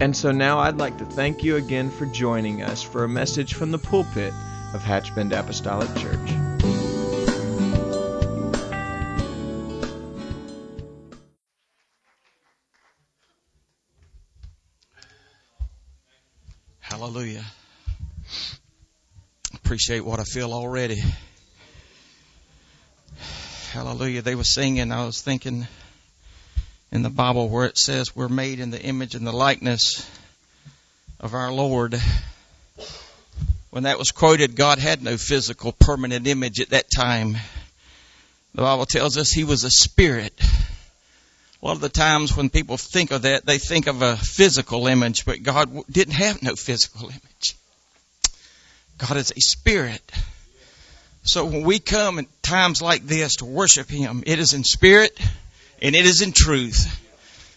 And so now I'd like to thank you again for joining us for a message from the pulpit of Hatchbend Apostolic Church. Hallelujah. Appreciate what I feel already. Hallelujah. They were singing. I was thinking in the Bible where it says we're made in the image and the likeness of our Lord. When that was quoted, God had no physical permanent image at that time. The Bible tells us he was a spirit. A lot of the times when people think of that, they think of a physical image, but God didn't have no physical image. God is a spirit. So when we come in times like this to worship Him, it is in spirit and it is in truth.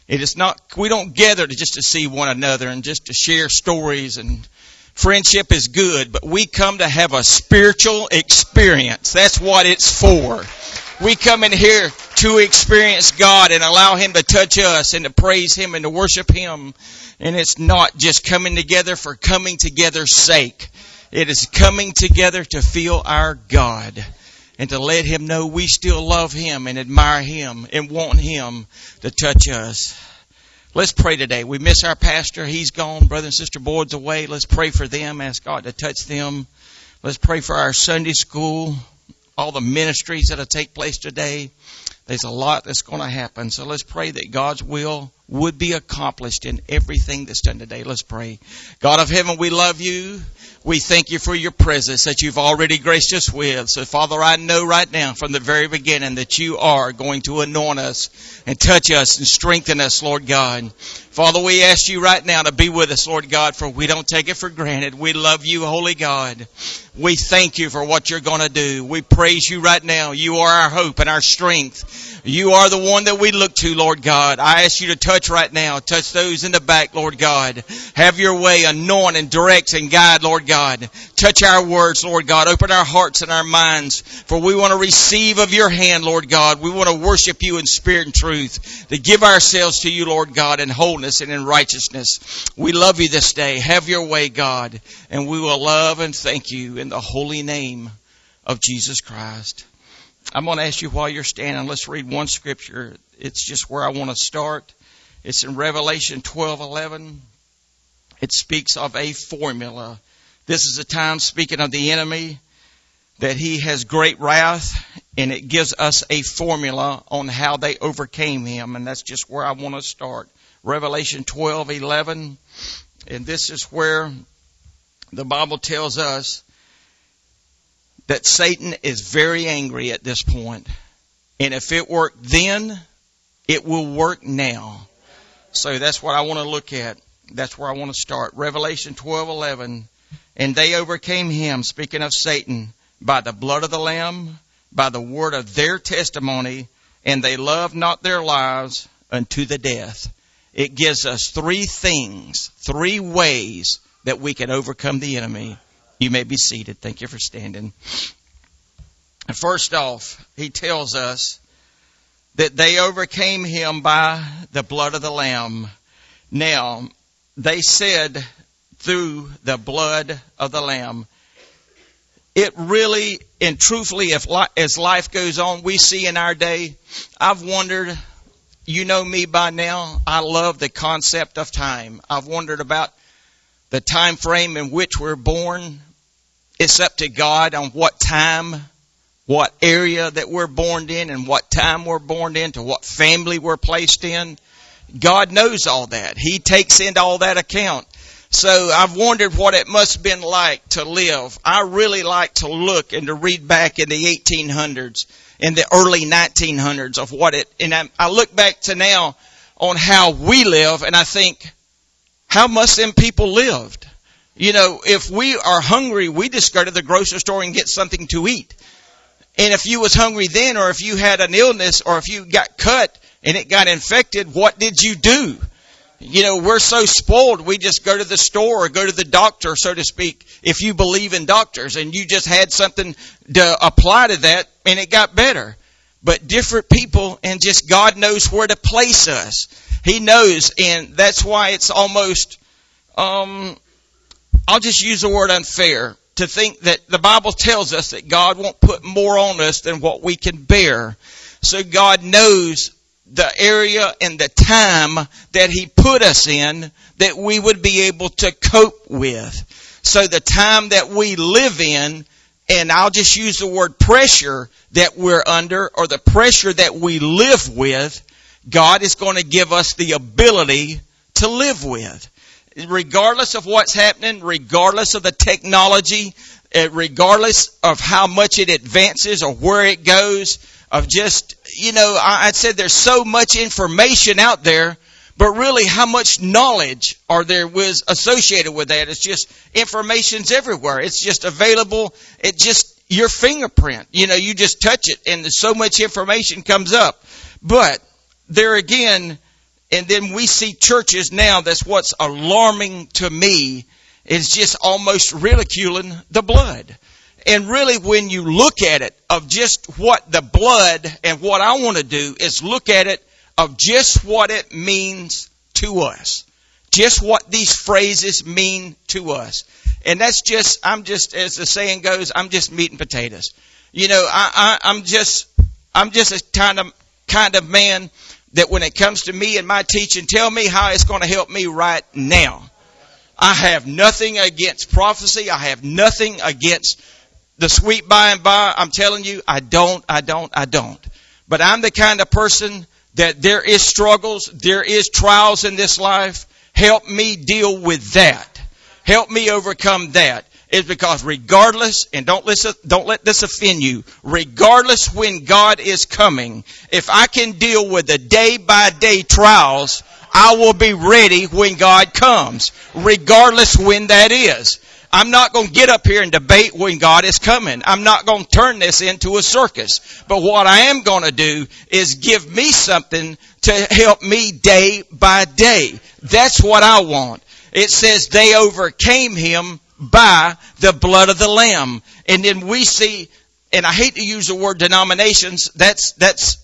It is not, we don't gather to just to see one another and just to share stories and friendship is good, but we come to have a spiritual experience. That's what it's for. We come in here to experience God and allow Him to touch us and to praise Him and to worship Him. And it's not just coming together for coming together's sake. It is coming together to feel our God and to let Him know we still love Him and admire Him and want Him to touch us. Let's pray today. We miss our pastor. He's gone. Brother and Sister Boyd's away. Let's pray for them. Ask God to touch them. Let's pray for our Sunday school, all the ministries that'll take place today. There's a lot that's going to happen. So let's pray that God's will would be accomplished in everything that's done today. Let's pray. God of heaven, we love you. We thank you for your presence that you've already graced us with. So Father, I know right now from the very beginning that you are going to anoint us and touch us and strengthen us, Lord God. Father, we ask you right now to be with us, Lord God, for we don't take it for granted. We love you, Holy God. We thank you for what you're going to do. We praise you right now. You are our hope and our strength. You are the one that we look to, Lord God. I ask you to touch right now. Touch those in the back, Lord God. Have your way. Anoint and direct and guide, Lord God. Touch our words, Lord God. Open our hearts and our minds. For we want to receive of your hand, Lord God. We want to worship you in spirit and truth. To give ourselves to you, Lord God, in wholeness and in righteousness. We love you this day. Have your way, God. And we will love and thank you in the holy name of Jesus Christ. I'm going to ask you while you're standing, let's read one scripture. It's just where I want to start. It's in Revelation 12:11. It speaks of a formula. This is a time speaking of the enemy that he has great wrath and it gives us a formula on how they overcame him and that's just where I want to start. Revelation 12:11 and this is where the Bible tells us that Satan is very angry at this point. And if it worked then, it will work now. So that's what I want to look at. That's where I want to start. Revelation 12:11. And they overcame him, speaking of Satan, by the blood of the lamb, by the word of their testimony, and they loved not their lives unto the death. It gives us three things, three ways that we can overcome the enemy. You may be seated. Thank you for standing. First off, he tells us that they overcame him by the blood of the Lamb. Now, they said through the blood of the Lamb. It really and truthfully, if as life goes on, we see in our day, I've wondered, you know me by now, I love the concept of time. I've wondered about the time frame in which we're born, it's up to God on what time, what area that we're born in and what time we're born into, what family we're placed in. God knows all that. He takes into all that account. So I've wondered what it must have been like to live. I really like to look and to read back in the 1800s, in the early 1900s of what it, and I, I look back to now on how we live and I think, how must them people lived? You know, if we are hungry, we just go to the grocery store and get something to eat. And if you was hungry then, or if you had an illness, or if you got cut and it got infected, what did you do? You know, we're so spoiled, we just go to the store or go to the doctor, so to speak, if you believe in doctors, and you just had something to apply to that, and it got better. But different people, and just God knows where to place us. He knows, and that's why it's almost, um, I'll just use the word unfair to think that the Bible tells us that God won't put more on us than what we can bear. So God knows the area and the time that He put us in that we would be able to cope with. So the time that we live in, and I'll just use the word pressure that we're under or the pressure that we live with, God is going to give us the ability to live with regardless of what's happening, regardless of the technology, eh, regardless of how much it advances or where it goes, of just, you know, I said there's so much information out there, but really how much knowledge are there was associated with that? It's just information's everywhere. It's just available. It just, your fingerprint, you know, you just touch it and so much information comes up. But there again, and then we see churches now that's what's alarming to me is just almost ridiculing the blood. And really when you look at it of just what the blood and what I want to do is look at it of just what it means to us. Just what these phrases mean to us. And that's just, I'm just, as the saying goes, I'm just meat and potatoes. You know, I, I, I'm just, I'm just a kind of, kind of man that when it comes to me and my teaching, tell me how it's going to help me right now. I have nothing against prophecy. I have nothing against the sweet by and by. I'm telling you, I don't, I don't, I don't. But I'm the kind of person that there is struggles, there is trials in this life. Help me deal with that. Help me overcome that is because regardless, and don't listen, don't let this offend you, regardless when God is coming, if I can deal with the day by day trials, I will be ready when God comes, regardless when that is. I'm not going to get up here and debate when God is coming. I'm not going to turn this into a circus. But what I am going to do is give me something to help me day by day. That's what I want. It says they overcame him by the blood of the Lamb. And then we see, and I hate to use the word denominations, that's, that's,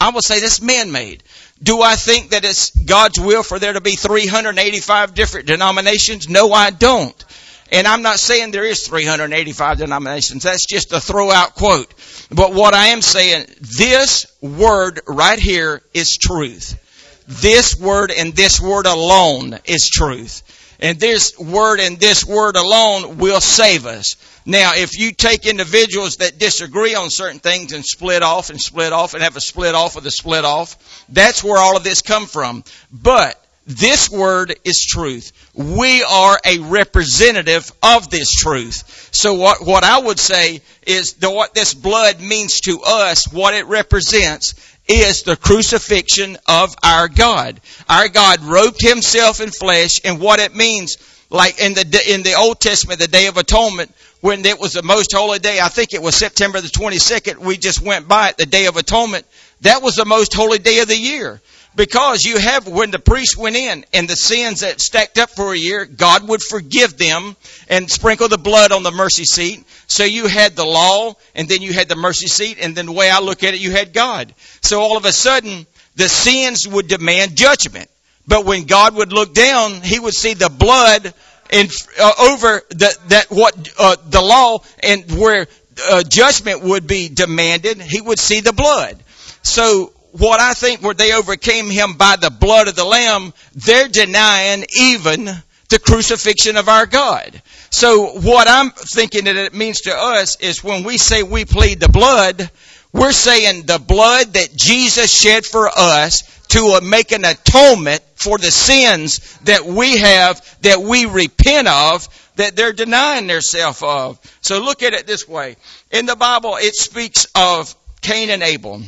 I will say that's man-made. Do I think that it's God's will for there to be 385 different denominations? No, I don't. And I'm not saying there is 385 denominations. That's just a throw out quote. But what I am saying, this word right here is truth. This word and this word alone is truth. And this word and this word alone will save us. Now, if you take individuals that disagree on certain things and split off and split off and have a split off with a split off, that's where all of this come from. But this word is truth. We are a representative of this truth. So what, what I would say is the, what this blood means to us, what it represents, is the crucifixion of our God. Our God robed himself in flesh and what it means, like in the, in the Old Testament, the Day of Atonement, when it was the most holy day, I think it was September the 22nd, we just went by it, the Day of Atonement. That was the most holy day of the year. Because you have, when the priest went in and the sins that stacked up for a year, God would forgive them and sprinkle the blood on the mercy seat. So you had the law and then you had the mercy seat and then the way I look at it, you had God. So all of a sudden, the sins would demand judgment. But when God would look down, He would see the blood and uh, over the, that what uh, the law and where uh, judgment would be demanded, He would see the blood. So what I think where they overcame him by the blood of the Lamb, they're denying even the crucifixion of our God. So what I'm thinking that it means to us is when we say we plead the blood, we're saying the blood that Jesus shed for us to uh, make an atonement for the sins that we have, that we repent of, that they're denying themselves of. So look at it this way. In the Bible, it speaks of Cain and Abel.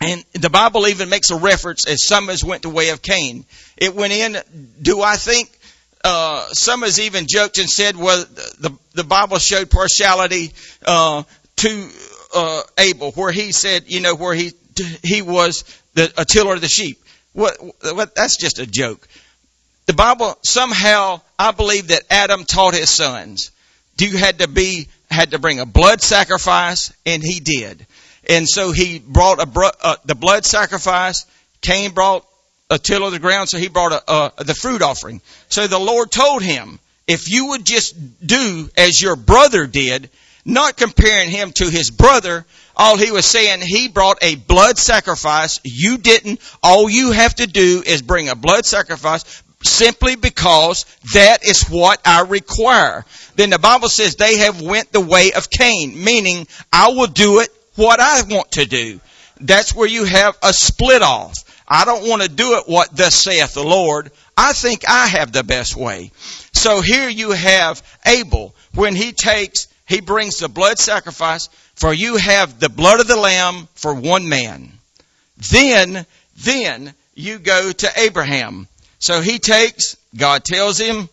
And the Bible even makes a reference as some has went the way of Cain. It went in, do I think, uh, some has even joked and said, well, the, the Bible showed partiality, uh, to, uh, Abel, where he said, you know, where he, he was the, a tiller of the sheep. What, what, that's just a joke. The Bible, somehow, I believe that Adam taught his sons, you had to be, had to bring a blood sacrifice, and he did. And so he brought a, uh, the blood sacrifice. Cain brought a till of the ground, so he brought a, a, the fruit offering. So the Lord told him, if you would just do as your brother did, not comparing him to his brother, all he was saying, he brought a blood sacrifice. You didn't. All you have to do is bring a blood sacrifice simply because that is what I require. Then the Bible says they have went the way of Cain, meaning I will do it what I want to do. That's where you have a split off. I don't want to do it what thus saith the Lord. I think I have the best way. So here you have Abel. When he takes, he brings the blood sacrifice, for you have the blood of the lamb for one man. Then, then you go to Abraham. So he takes, God tells him,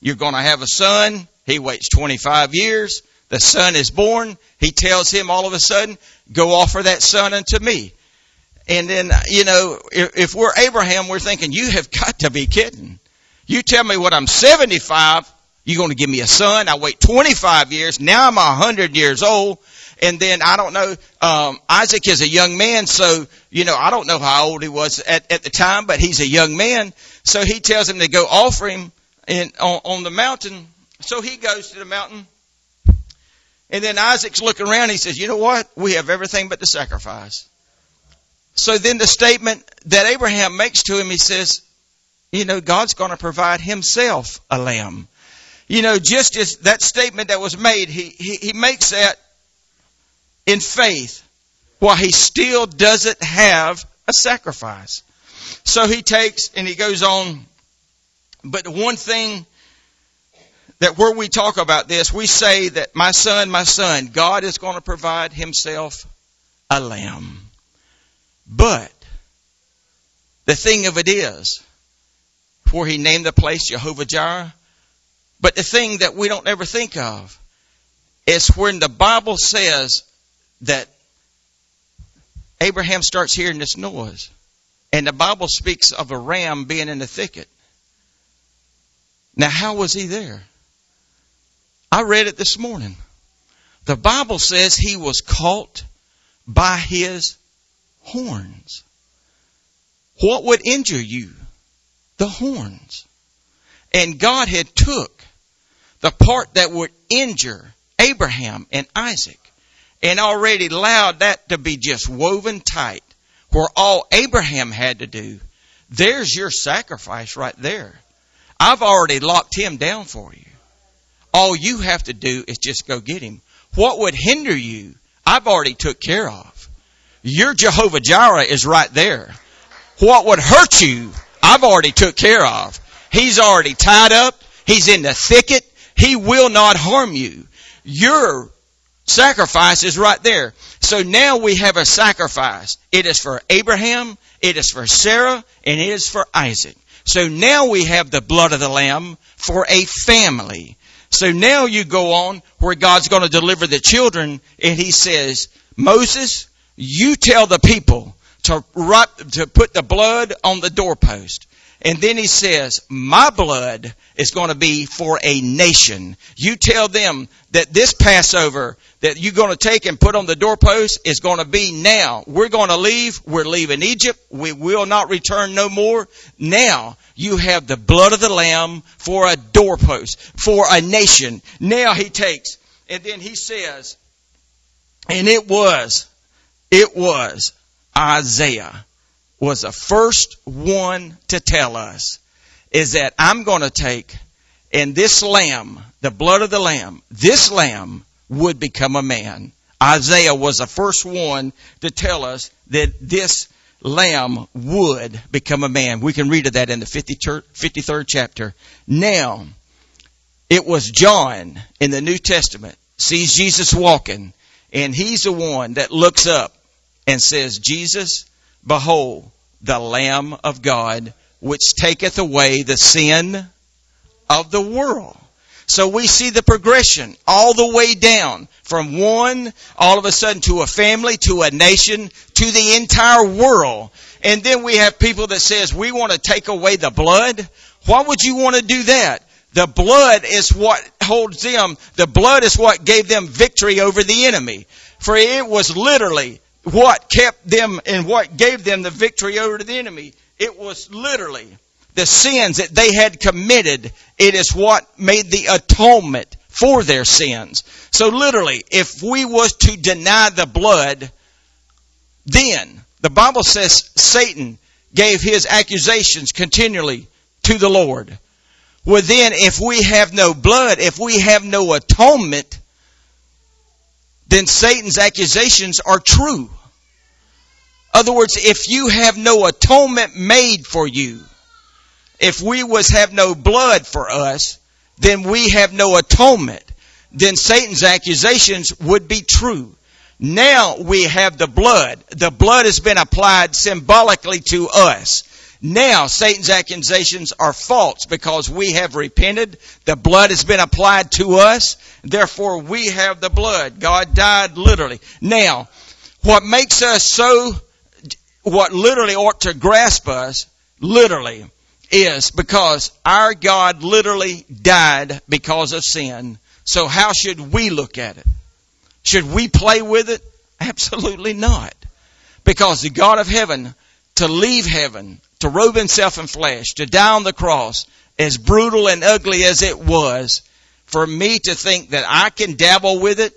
you're going to have a son. He waits 25 years. The son is born. He tells him all of a sudden, go offer that son unto me. And then, you know, if, if we're Abraham, we're thinking, you have got to be kidding. You tell me what I'm 75, you're going to give me a son. I wait 25 years. Now I'm 100 years old. And then I don't know, um, Isaac is a young man, so, you know, I don't know how old he was at, at the time, but he's a young man. So he tells him to go offer him in, on, on the mountain. So he goes to the mountain and then Isaac's looking around. He says, you know what? We have everything but the sacrifice. So then the statement that Abraham makes to him, he says, you know, God's going to provide himself a lamb. You know, just as that statement that was made, he, he, he makes that in faith while he still doesn't have a sacrifice. So he takes and he goes on. But the one thing that where we talk about this, we say that my son, my son, God is going to provide himself a lamb. But the thing of it is, where he named the place Jehovah Jireh, but the thing that we don't ever think of is when the Bible says that Abraham starts hearing this noise. And the Bible speaks of a ram being in the thicket. Now, how was he there? I read it this morning. The Bible says he was caught by his horns. What would injure you? The horns. And God had took the part that would injure Abraham and Isaac and already allowed that to be just woven tight where all Abraham had to do. There's your sacrifice right there. I've already locked him down for you. All you have to do is just go get him. What would hinder you? I've already took care of. Your Jehovah Jireh is right there. What would hurt you? I've already took care of. He's already tied up. He's in the thicket. He will not harm you. Your sacrifice is right there. So now we have a sacrifice. It is for Abraham, it is for Sarah, and it is for Isaac. So now we have the blood of the Lamb for a family. So now you go on where God's going to deliver the children and he says, Moses, you tell the people to write, to put the blood on the doorpost. And then he says, my blood is going to be for a nation. You tell them that this Passover that you're going to take and put on the doorpost is going to be now. We're going to leave. We're leaving Egypt. We will not return no more. Now you have the blood of the lamb for a doorpost, for a nation. Now he takes, and then he says, and it was, it was Isaiah was the first one to tell us is that I'm going to take and this lamb, the blood of the lamb, this lamb would become a man. Isaiah was the first one to tell us that this lamb would become a man. We can read of that in the 53rd chapter. Now, it was John in the New Testament sees Jesus walking and he's the one that looks up and says, Jesus, behold, the Lamb of God, which taketh away the sin of the world. So we see the progression all the way down from one, all of a sudden to a family, to a nation, to the entire world. And then we have people that says, we want to take away the blood. Why would you want to do that? The blood is what holds them, the blood is what gave them victory over the enemy. For it was literally what kept them and what gave them the victory over the enemy. It was literally the sins that they had committed. It is what made the atonement for their sins. So literally, if we was to deny the blood, then the Bible says Satan gave his accusations continually to the Lord. Well then, if we have no blood, if we have no atonement, then Satan's accusations are true. Other words, if you have no atonement made for you, if we was have no blood for us, then we have no atonement. Then Satan's accusations would be true. Now we have the blood. The blood has been applied symbolically to us. Now Satan's accusations are false because we have repented. The blood has been applied to us. Therefore we have the blood. God died literally. Now, what makes us so, what literally ought to grasp us, literally, is because our God literally died because of sin. So how should we look at it? Should we play with it? Absolutely not. Because the God of heaven, to leave heaven, to robe himself in flesh, to die on the cross, as brutal and ugly as it was, for me to think that I can dabble with it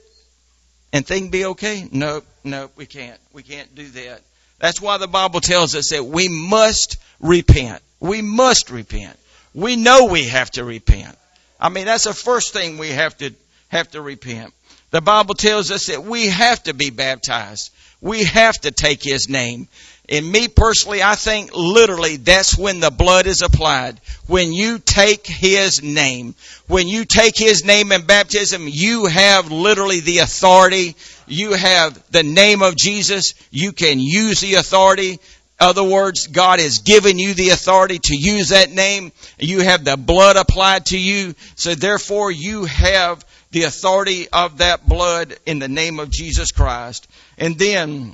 and think be okay? No, no, we can't. We can't do that. That's why the Bible tells us that we must repent. We must repent. We know we have to repent. I mean, that's the first thing we have to have to repent. The Bible tells us that we have to be baptized. We have to take His name. And me personally, I think literally that's when the blood is applied. When you take His name. When you take His name in baptism, you have literally the authority. You have the name of Jesus. You can use the authority. Other words, God has given you the authority to use that name. You have the blood applied to you. So therefore you have the authority of that blood in the name of Jesus Christ. And then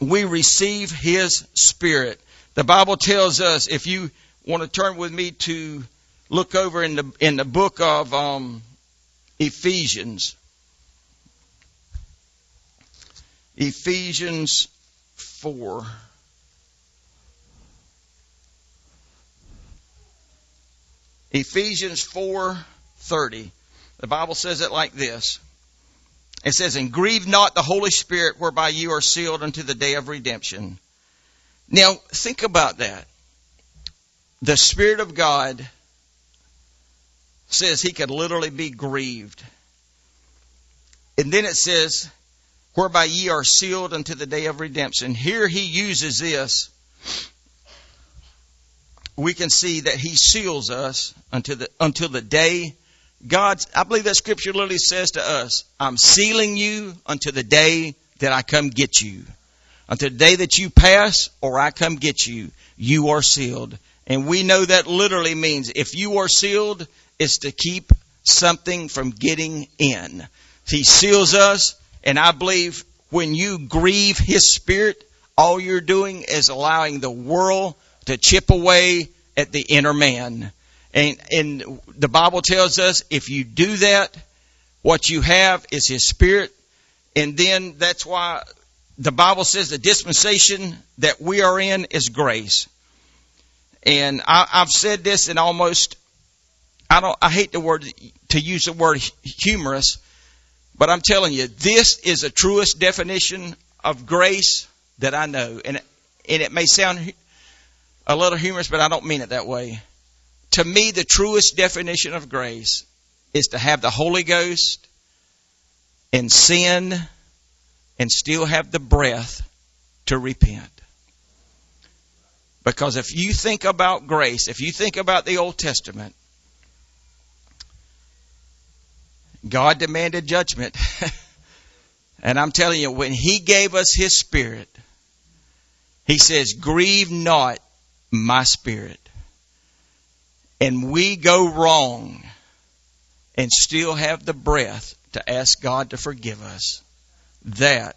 we receive His Spirit. The Bible tells us, if you want to turn with me to look over in the, in the book of um, Ephesians. Ephesians 4. Ephesians 4:30. The Bible says it like this. It says, "And grieve not the Holy Spirit whereby you are sealed unto the day of redemption." Now, think about that. The Spirit of God says he could literally be grieved. And then it says, whereby ye are sealed unto the day of redemption. Here he uses this we can see that he seals us until the, until the day God's, I believe that scripture literally says to us, I'm sealing you until the day that I come get you. Until the day that you pass or I come get you, you are sealed. And we know that literally means if you are sealed, it's to keep something from getting in. He seals us, and I believe when you grieve His Spirit, all you're doing is allowing the world to chip away at the inner man. And, and the Bible tells us if you do that, what you have is His Spirit. And then that's why the Bible says the dispensation that we are in is grace. And I, I've said this in almost, I don't, I hate the word, to use the word humorous, but I'm telling you, this is the truest definition of grace that I know. And, and it may sound a little humorous, but I don't mean it that way. To me, the truest definition of grace is to have the Holy Ghost and sin and still have the breath to repent. Because if you think about grace, if you think about the Old Testament, God demanded judgment. And I'm telling you, when He gave us His Spirit, He says, grieve not my Spirit. And we go wrong and still have the breath to ask God to forgive us. That,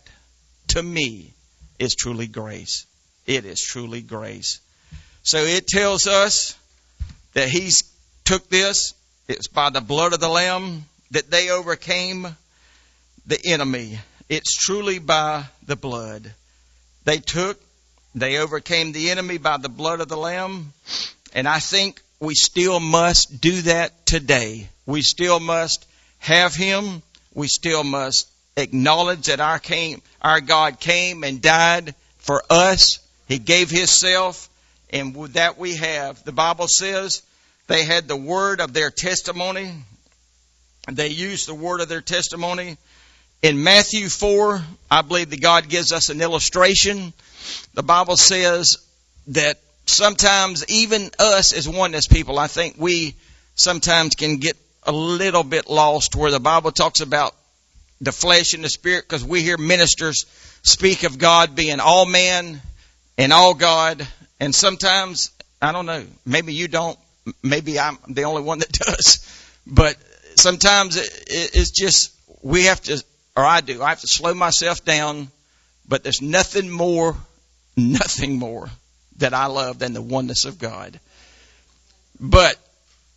to me, is truly grace. It is truly grace. So it tells us that He's took this. It's by the blood of the Lamb that they overcame the enemy. It's truly by the blood. They took, they overcame the enemy by the blood of the Lamb. And I think we still must do that today. We still must have Him. We still must acknowledge that our came, our God came and died for us. He gave Himself, and with that we have. The Bible says they had the word of their testimony. They used the word of their testimony. In Matthew 4, I believe that God gives us an illustration. The Bible says that sometimes even us as oneness people, I think we sometimes can get a little bit lost where the Bible talks about the flesh and the spirit because we hear ministers speak of God being all man and all God. And sometimes, I don't know, maybe you don't, maybe I'm the only one that does. But sometimes it, it's just we have to, or I do. I have to slow myself down. But there's nothing more, nothing more that I love than the oneness of God. But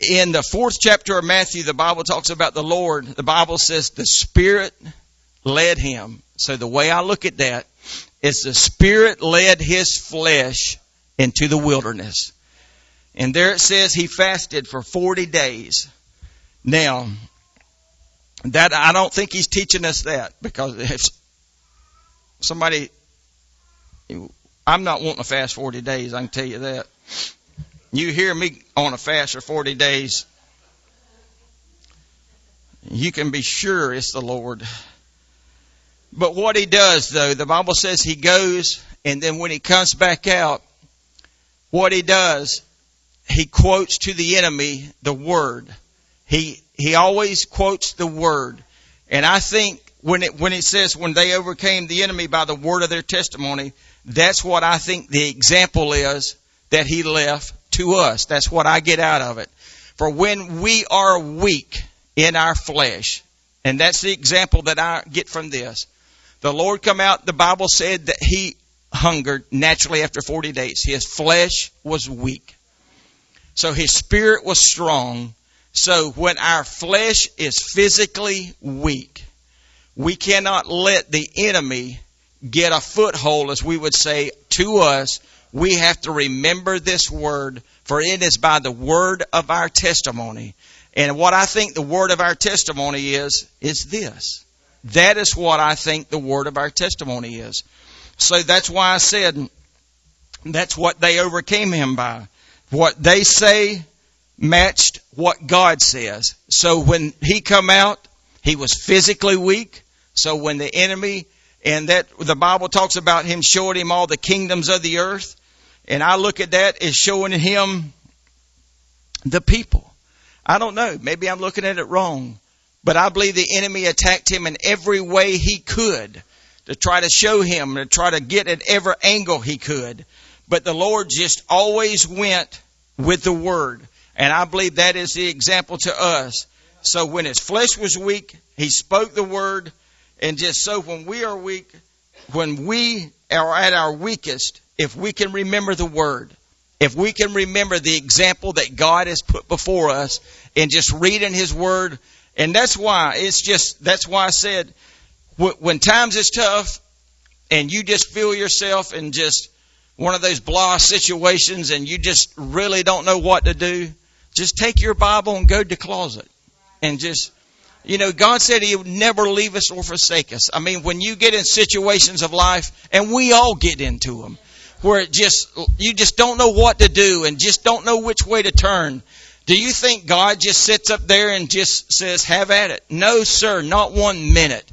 in the fourth chapter of Matthew, the Bible talks about the Lord. The Bible says the Spirit led him. So the way I look at that is the Spirit led his flesh into the wilderness. And there it says he fasted for 40 days. Now, that I don't think he's teaching us that because if somebody, I'm not wanting to fast 40 days. I can tell you that. You hear me on a fast for 40 days. You can be sure it's the Lord. But what he does though, the Bible says he goes and then when he comes back out, what he does, he quotes to the enemy the word. He, he always quotes the word. And I think when it, when it says when they overcame the enemy by the word of their testimony, that's what I think the example is that he left to us. That's what I get out of it. For when we are weak in our flesh, and that's the example that I get from this. The Lord come out, the Bible said that he hungered naturally after 40 days. His flesh was weak. So his spirit was strong. So when our flesh is physically weak, we cannot let the enemy get a foothold, as we would say, to us. We have to remember this word, for it is by the word of our testimony. And what I think the word of our testimony is, is this. That is what I think the word of our testimony is. So that's why I said that's what they overcame him by. What they say matched what God says. So when he come out, he was physically weak. So when the enemy, and that the Bible talks about him showing him all the kingdoms of the earth, and I look at that as showing him the people. I don't know. Maybe I'm looking at it wrong. But I believe the enemy attacked him in every way he could to try to show him, to try to get at every angle he could. But the Lord just always went with the word. And I believe that is the example to us. So when his flesh was weak, he spoke the word. And just so when we are weak, when we are at our weakest, if we can remember the word, if we can remember the example that God has put before us and just reading his word, and that's why it's just, that's why I said, when times is tough and you just feel yourself in just one of those blah situations and you just really don't know what to do, just take your Bible and go to the closet and just, you know, God said He would never leave us or forsake us. I mean, when you get in situations of life, and we all get into them, where it just, you just don't know what to do and just don't know which way to turn. Do you think God just sits up there and just says, have at it? No, sir, not one minute.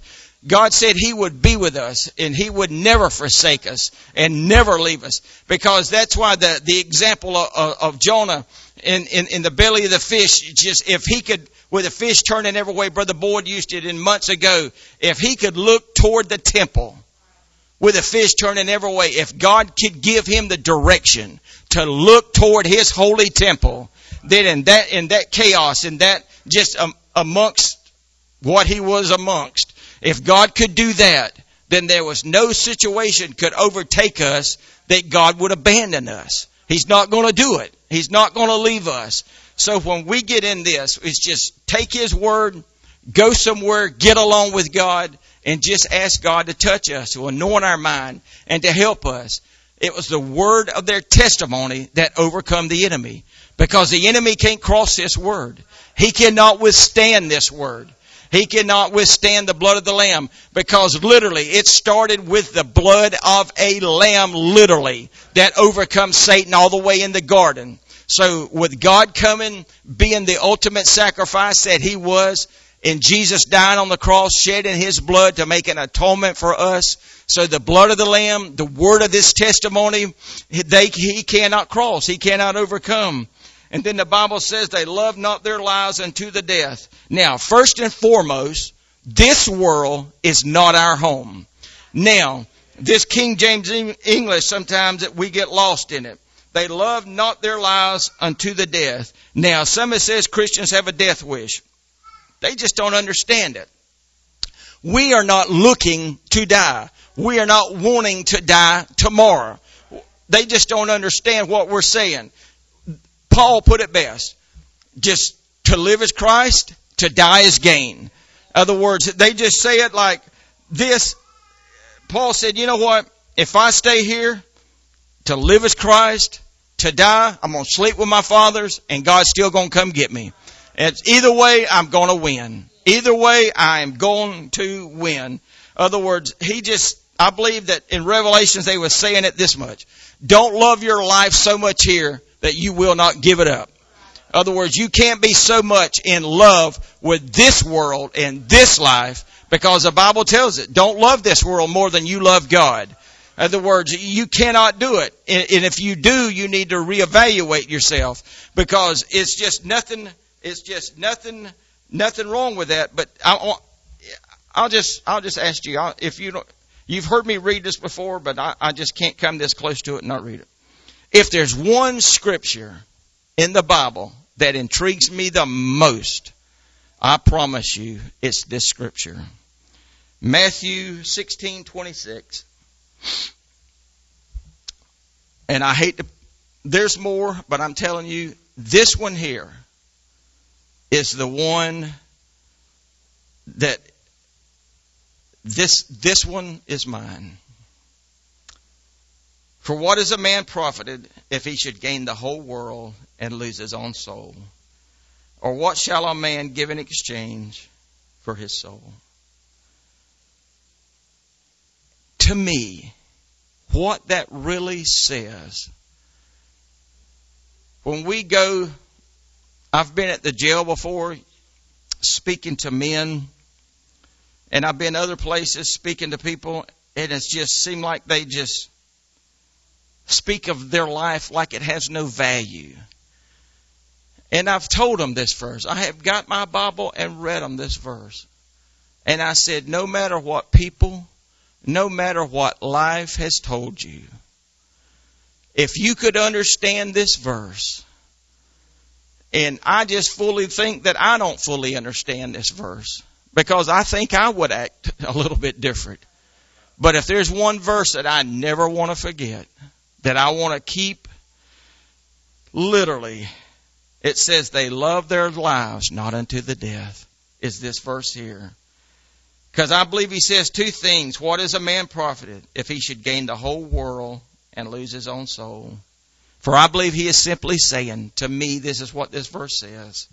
God said He would be with us and He would never forsake us and never leave us. Because that's why the, the example of, of Jonah in, in, in the belly of the fish, just if he could, with the fish turning every way, Brother Boyd used it in months ago, if he could look toward the temple with the fish turning every way, if God could give him the direction to look toward his holy temple, then in that, in that chaos, in that just um, amongst what he was amongst, if God could do that, then there was no situation could overtake us that God would abandon us. He's not going to do it. He's not going to leave us. So when we get in this, it's just take His word, go somewhere, get along with God, and just ask God to touch us, to anoint our mind, and to help us. It was the word of their testimony that overcome the enemy. Because the enemy can't cross this word. He cannot withstand this word. He cannot withstand the blood of the lamb because literally it started with the blood of a lamb literally that overcomes Satan all the way in the garden. So with God coming, being the ultimate sacrifice that he was, and Jesus dying on the cross, shedding his blood to make an atonement for us. So the blood of the Lamb, the word of this testimony, they, he cannot cross. He cannot overcome. And then the Bible says they love not their lives unto the death. Now, first and foremost, this world is not our home. Now, this King James English, sometimes we get lost in it. They love not their lives unto the death. Now, some it says Christians have a death wish. They just don't understand it. We are not looking to die. We are not wanting to die tomorrow. They just don't understand what we're saying. Paul put it best. Just to live as Christ, to die as gain. Other words, they just say it like this. Paul said, you know what? If I stay here to live as Christ, to die, I'm going to sleep with my fathers and God's still going to come get me. It's either way, I'm going to win. Either way, I'm going to win. Other words, he just, I believe that in Revelations they were saying it this much. Don't love your life so much here that you will not give it up. In other words, you can't be so much in love with this world and this life because the Bible tells it, don't love this world more than you love God. In other words, you cannot do it. And if you do, you need to reevaluate yourself because it's just nothing, it's just nothing, nothing wrong with that. But I, will just, I'll just ask you, if you don't, you've heard me read this before, but I, I just can't come this close to it and not read it. If there's one scripture in the Bible that intrigues me the most, I promise you it's this scripture. Matthew 16:26. And I hate to there's more, but I'm telling you this one here is the one that this this one is mine. For what is a man profited if he should gain the whole world and lose his own soul? Or what shall a man give in exchange for his soul? To me, what that really says, when we go, I've been at the jail before speaking to men, and I've been other places speaking to people, and it's just seemed like they just speak of their life like it has no value. And I've told them this verse. I have got my Bible and read them this verse. And I said, no matter what people, no matter what life has told you, if you could understand this verse, and I just fully think that I don't fully understand this verse because I think I would act a little bit different. But if there's one verse that I never want to forget, that I want to keep literally. It says they love their lives not unto the death is this verse here. Because I believe he says two things. What is a man profited if he should gain the whole world and lose his own soul? For I believe he is simply saying, to me, this is what this verse says.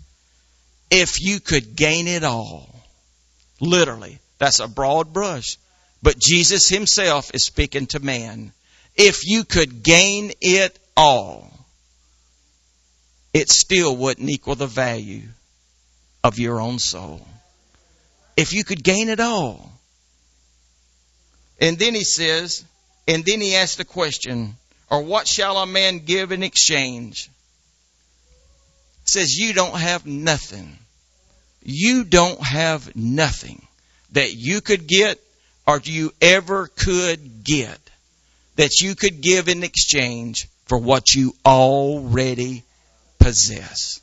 If you could gain it all, literally, that's a broad brush. But Jesus himself is speaking to man if you could gain it all, it still wouldn't equal the value of your own soul. If you could gain it all. And then he says, and then he asks the question, or what shall a man give in exchange? says you don't have nothing. You don't have nothing that you could get or you ever could get that you could give in exchange for what you already possess.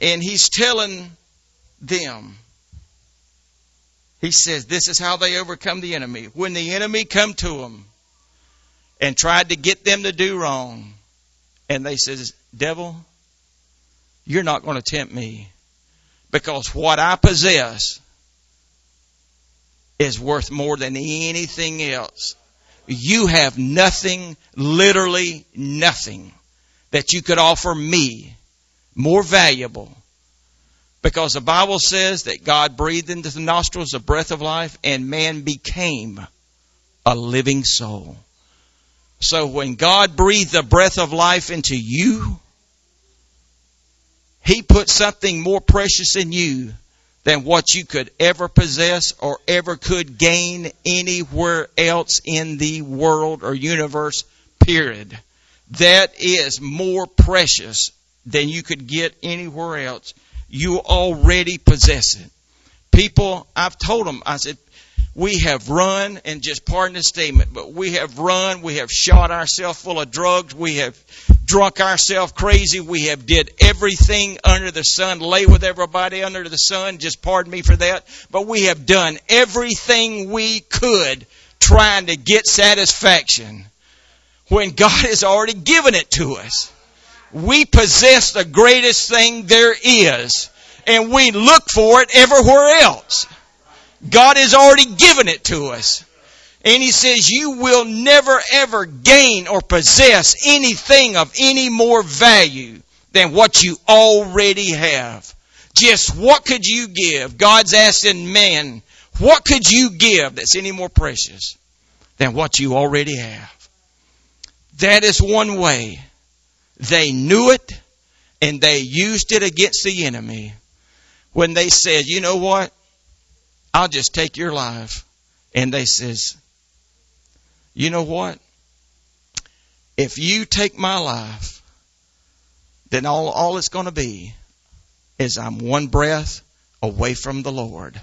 And he's telling them, he says, this is how they overcome the enemy. When the enemy come to them and tried to get them to do wrong, and they says, devil, you're not going to tempt me because what I possess is worth more than anything else. You have nothing, literally nothing, that you could offer me more valuable because the Bible says that God breathed into the nostrils a breath of life and man became a living soul. So when God breathed the breath of life into you, He put something more precious in you than what you could ever possess or ever could gain anywhere else in the world or universe, period. That is more precious than you could get anywhere else. You already possess it. People, I've told them, I said, we have run, and just pardon the statement, but we have run, we have shot ourselves full of drugs, we have drunk ourselves crazy, we have did everything under the sun, lay with everybody under the sun, just pardon me for that, but we have done everything we could trying to get satisfaction when God has already given it to us. We possess the greatest thing there is, and we look for it everywhere else. God has already given it to us. And he says, you will never ever gain or possess anything of any more value than what you already have. Just what could you give? God's asking man, what could you give that's any more precious than what you already have? That is one way. They knew it and they used it against the enemy when they said, you know what? I'll just take your life. And they says, you know what? If you take my life, then all, all it's going to be is I'm one breath away from the Lord.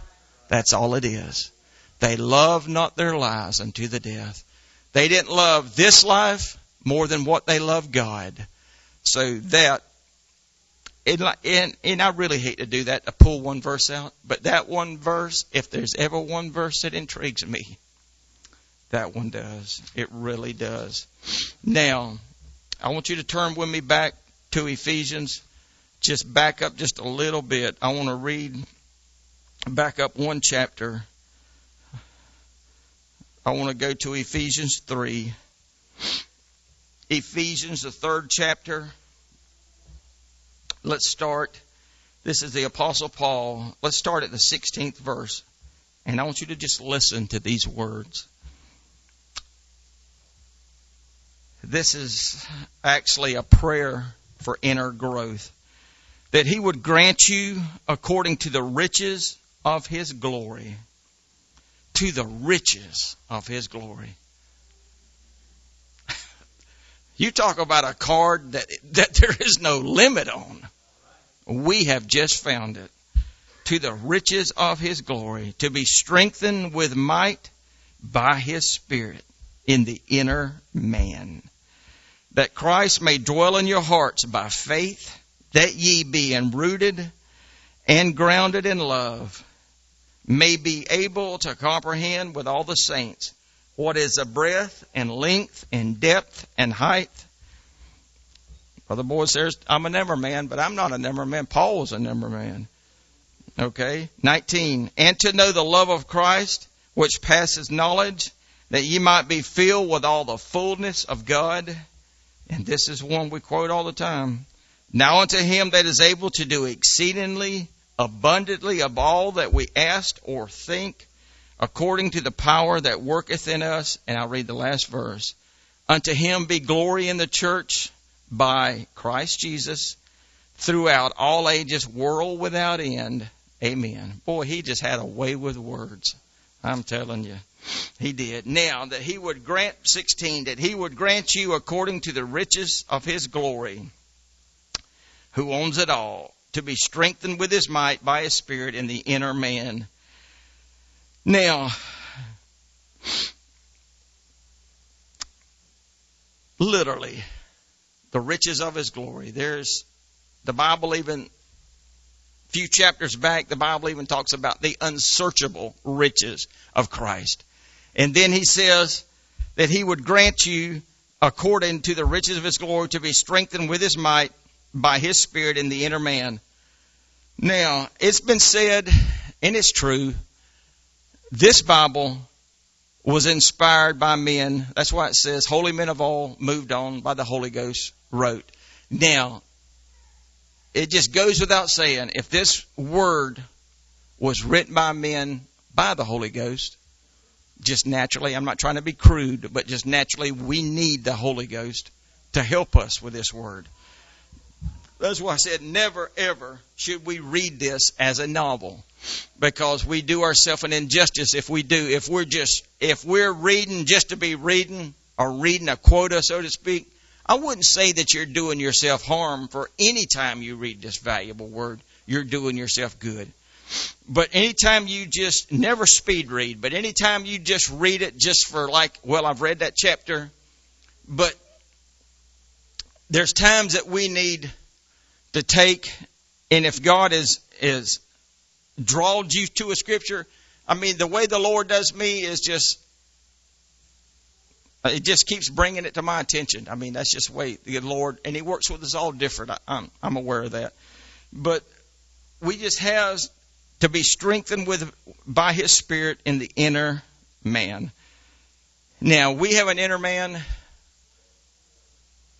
That's all it is. They love not their lives unto the death. They didn't love this life more than what they love God. So that and, and, and I really hate to do that, to pull one verse out, but that one verse, if there's ever one verse that intrigues me, that one does. It really does. Now, I want you to turn with me back to Ephesians. Just back up just a little bit. I want to read back up one chapter. I want to go to Ephesians 3. Ephesians, the third chapter. Let's start. This is the Apostle Paul. Let's start at the 16th verse. And I want you to just listen to these words. This is actually a prayer for inner growth. That He would grant you according to the riches of His glory. To the riches of His glory. you talk about a card that, that there is no limit on. We have just found it. To the riches of his glory, to be strengthened with might by his Spirit in the inner man. That Christ may dwell in your hearts by faith, that ye being rooted and grounded in love, may be able to comprehend with all the saints what is the breadth and length and depth and height Brother Boy says, I'm a number man, but I'm not a number man. Paul was a number man. Okay. 19. And to know the love of Christ, which passes knowledge, that ye might be filled with all the fullness of God. And this is one we quote all the time. Now unto him that is able to do exceedingly abundantly of all that we ask or think, according to the power that worketh in us. And I'll read the last verse. Unto him be glory in the church by Christ Jesus throughout all ages, world without end. Amen. Boy, he just had a way with words. I'm telling you. He did. Now, that he would grant, 16, that he would grant you according to the riches of his glory, who owns it all, to be strengthened with his might by his spirit in the inner man. Now, literally, the riches of his glory. There's the Bible even few chapters back, the Bible even talks about the unsearchable riches of Christ. And then he says that he would grant you, according to the riches of his glory, to be strengthened with his might by his spirit in the inner man. Now, it's been said, and it's true, this Bible was inspired by men. That's why it says, holy men of all moved on by the Holy Ghost wrote. Now, it just goes without saying, if this word was written by men by the Holy Ghost, just naturally, I'm not trying to be crude, but just naturally, we need the Holy Ghost to help us with this word. That's why I said never ever should we read this as a novel because we do ourselves an injustice if we do. If we're just, if we're reading just to be reading or reading a quota, so to speak, I wouldn't say that you're doing yourself harm for any time you read this valuable word. You're doing yourself good. But anytime you just never speed read, but anytime you just read it just for like, well, I've read that chapter, but there's times that we need to take, and if God is is drawed you to a scripture, I mean, the way the Lord does me is just Uh, it just keeps bringing it to my attention. I mean, that's just the way the Lord, and He works with us all different. I, I'm, I'm aware of that. But we just have to be strengthened with by His Spirit in the inner man. Now we have an inner man.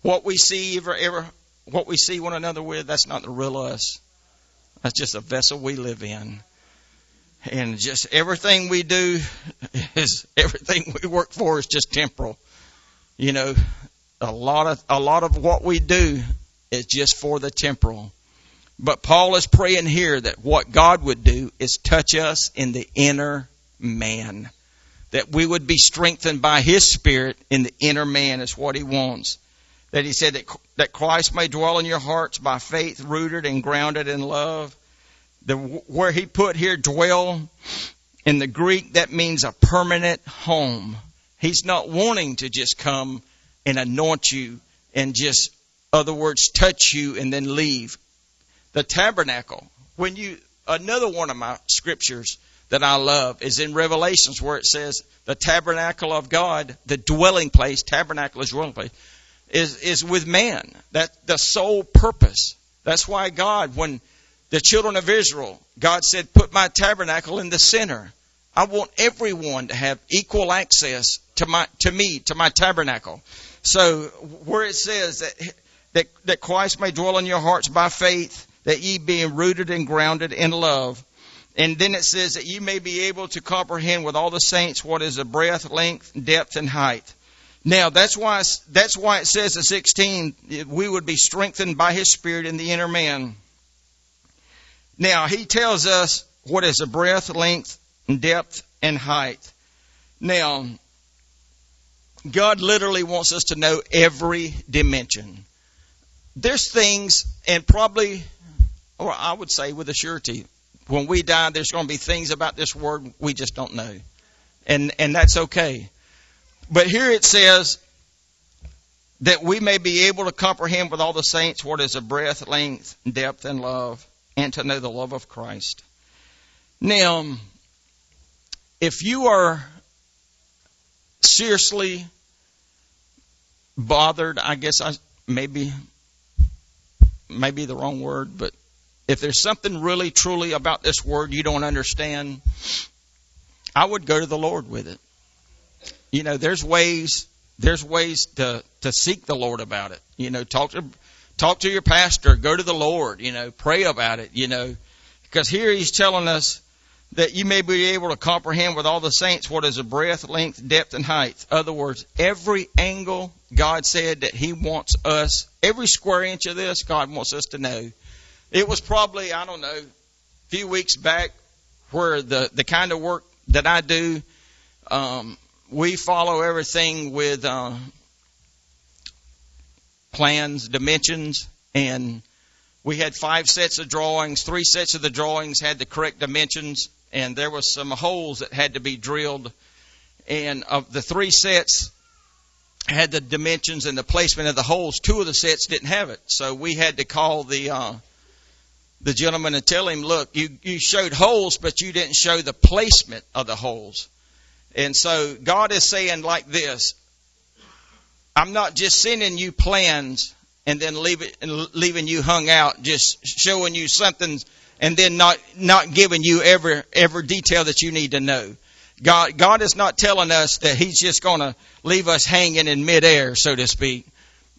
What we see ever, ever, what we see one another with, that's not the real us. That's just a vessel we live in. And just everything we do is everything we work for is just temporal. You know, a lot of a lot of what we do is just for the temporal. But Paul is praying here that what God would do is touch us in the inner man. That we would be strengthened by His Spirit in the inner man is what He wants. That He said that, that Christ may dwell in your hearts by faith, rooted and grounded in love the where he put here dwell in the Greek that means a permanent home. He's not wanting to just come and anoint you and just other words touch you and then leave. The tabernacle. When you another one of my scriptures that I love is in Revelations where it says the tabernacle of God, the dwelling place, tabernacle is dwelling place, is, is with man. That the sole purpose. That's why God, when the children of Israel, God said, put my tabernacle in the center. I want everyone to have equal access to my, to me, to my tabernacle. So where it says that, that, that Christ may dwell in your hearts by faith, that ye being rooted and grounded in love. And then it says that you may be able to comprehend with all the saints what is the breadth, length, depth, and height. Now that's why that's why it says in 16 we would be strengthened by His Spirit in the inner man. Now, he tells us what is a breadth, length, depth, and height. Now, God literally wants us to know every dimension. There's things, and probably, or I would say with a surety, when we die, there's going to be things about this word we just don't know. And, and that's okay. But here it says that we may be able to comprehend with all the saints what is a breadth, length, depth, and love and to know the love of Christ. Now, if you are seriously bothered, I guess I maybe maybe the wrong word, but if there's something really truly about this word you don't understand, I would go to the Lord with it. You know, there's ways there's ways to to seek the Lord about it. You know, talk to talk to your pastor, go to the Lord, you know, pray about it, you know, because here he's telling us that you may be able to comprehend with all the saints what is a breadth, length, depth, and height. Other words, every angle God said that He wants us, every square inch of this, God wants us to know. It was probably, I don't know, a few weeks back where the, the kind of work that I do, um, we follow everything with uh, plans, dimensions, and we had five sets of drawings. Three sets of the drawings had the correct dimensions, and there was some holes that had to be drilled. And of the three sets had the dimensions and the placement of the holes, two of the sets didn't have it. So we had to call the uh, the gentleman and tell him, "Look, you you showed holes, but you didn't show the placement of the holes." And so God is saying like this, I'm not just sending you plans and then leave it, leaving you hung out, just showing you something and then not, not giving you every, every detail that you need to know. God, God is not telling us that He's just going to leave us hanging in midair, so to speak.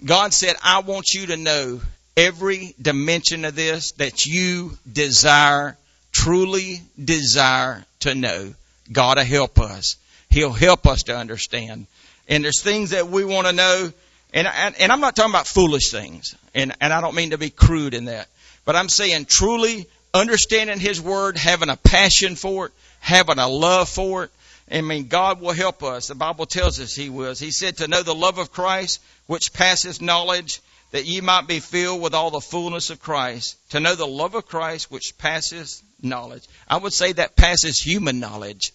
God said, I want you to know every dimension of this that you desire, truly desire to know. God will help us. He'll help us to understand. And there's things that we want to know, and, and, and I'm not talking about foolish things, and, and I don't mean to be crude in that, but I'm saying truly understanding His Word, having a passion for it, having a love for it. I mean, God will help us. The Bible tells us He will. He said to know the love of Christ, which passes knowledge, that ye might be filled with all the fullness of Christ. To know the love of Christ, which passes knowledge. I would say that passes human knowledge.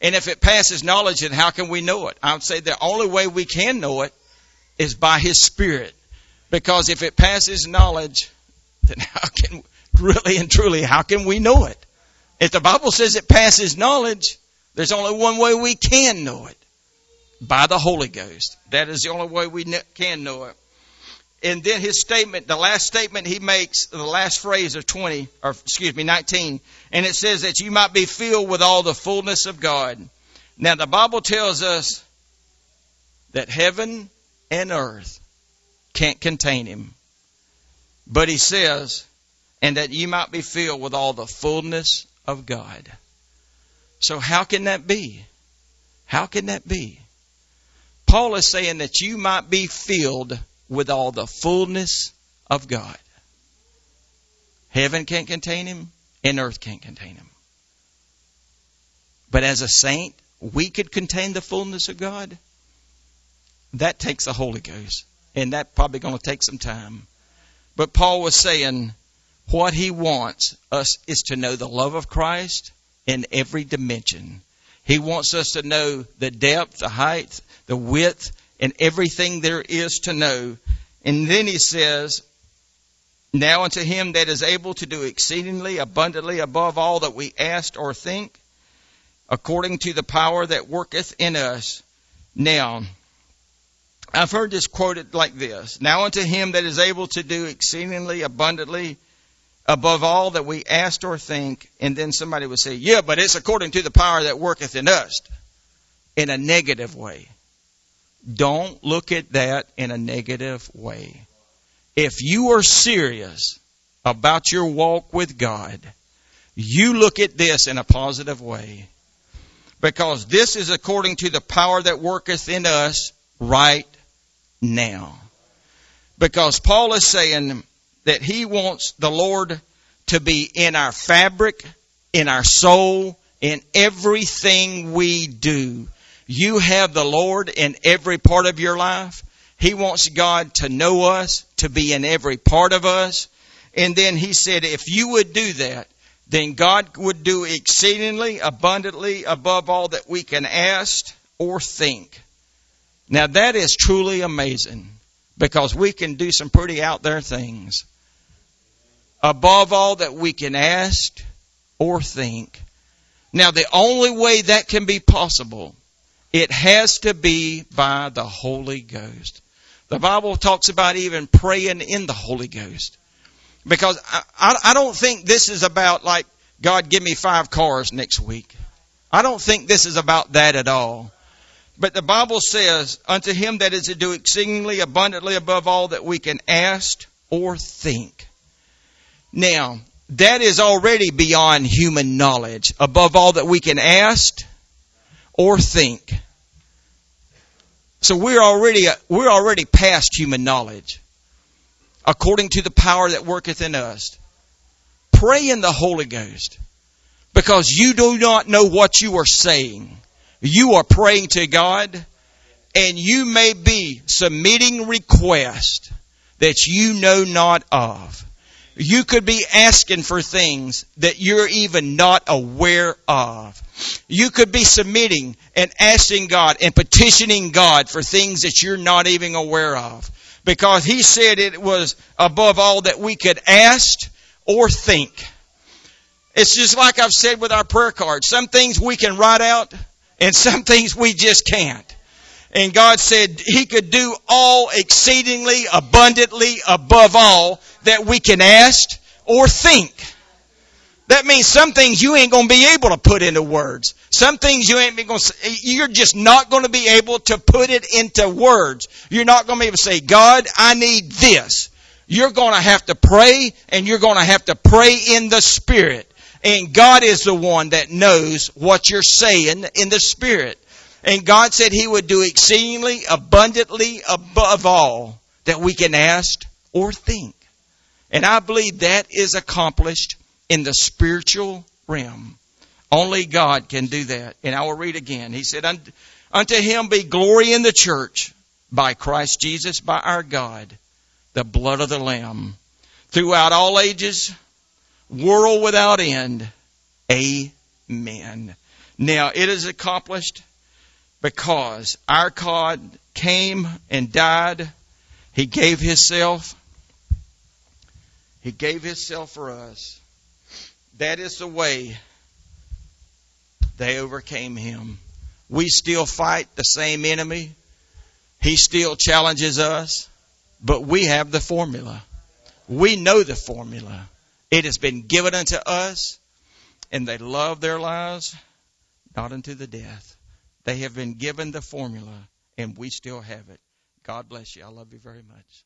And if it passes knowledge, then how can we know it? I would say the only way we can know it is by His Spirit. Because if it passes knowledge, then how can, really and truly, how can we know it? If the Bible says it passes knowledge, there's only one way we can know it. By the Holy Ghost. That is the only way we can know it. And then his statement, the last statement he makes, the last phrase of 20, or excuse me, 19, and it says that you might be filled with all the fullness of God. Now the Bible tells us that heaven and earth can't contain him. But he says, and that you might be filled with all the fullness of God. So how can that be? How can that be? Paul is saying that you might be filled with all the fullness of God. Heaven can't contain him, and earth can't contain him. But as a saint, we could contain the fullness of God. That takes the Holy Ghost, and that probably going to take some time. But Paul was saying what he wants us is to know the love of Christ in every dimension. He wants us to know the depth, the height, the width, and everything there is to know. And then he says, Now unto him that is able to do exceedingly abundantly above all that we ask or think, according to the power that worketh in us. Now, I've heard this quoted like this. Now unto him that is able to do exceedingly abundantly above all that we ask or think, and then somebody would say, yeah, but it's according to the power that worketh in us in a negative way. Don't look at that in a negative way. If you are serious about your walk with God, you look at this in a positive way. Because this is according to the power that worketh in us right now. Because Paul is saying that he wants the Lord to be in our fabric, in our soul, in everything we do. You have the Lord in every part of your life. He wants God to know us, to be in every part of us. And then he said, if you would do that, then God would do exceedingly abundantly above all that we can ask or think. Now that is truly amazing because we can do some pretty out there things. Above all that we can ask or think. Now the only way that can be possible it has to be by the Holy Ghost. The Bible talks about even praying in the Holy Ghost. Because I, I, I don't think this is about like, God give me five cars next week. I don't think this is about that at all. But the Bible says, unto him that is to do exceedingly abundantly above all that we can ask or think. Now, that is already beyond human knowledge, above all that we can ask or think. So we're already, we're already past human knowledge. According to the power that worketh in us. Pray in the Holy Ghost. because you do not know what you are saying. You are praying to God and you may be submitting requests that you know not of. You could be asking for things that you're even not aware of. You could be submitting and asking God and petitioning God for things that you're not even aware of. Because He said it was above all that we could ask or think. It's just like I've said with our prayer cards. Some things we can write out and some things we just can't. And God said He could do all exceedingly abundantly above all that we can ask or think. That means some things you ain't to be able to put into words. Some things you ain't to, you're just not to be able to put it into words. You're not to be able to say, God, I need this. You're to have to pray and you're to have to pray in the Spirit. And God is the one that knows what you're saying in the Spirit. And God said He would do exceedingly abundantly above all that we can ask or think. And I believe that is accomplished in the spiritual realm. Only God can do that. And I will read again. He said, Unto him be glory in the church by Christ Jesus, by our God, the blood of the Lamb, throughout all ages, world without end. Amen. Now, it is accomplished because our God came and died. He gave Himself. He gave Himself for us. That is the way they overcame Him. We still fight the same enemy. He still challenges us, but we have the formula. We know the formula. It has been given unto us, and they love their lives not unto the death. They have been given the formula, and we still have it. God bless you. I love you very much.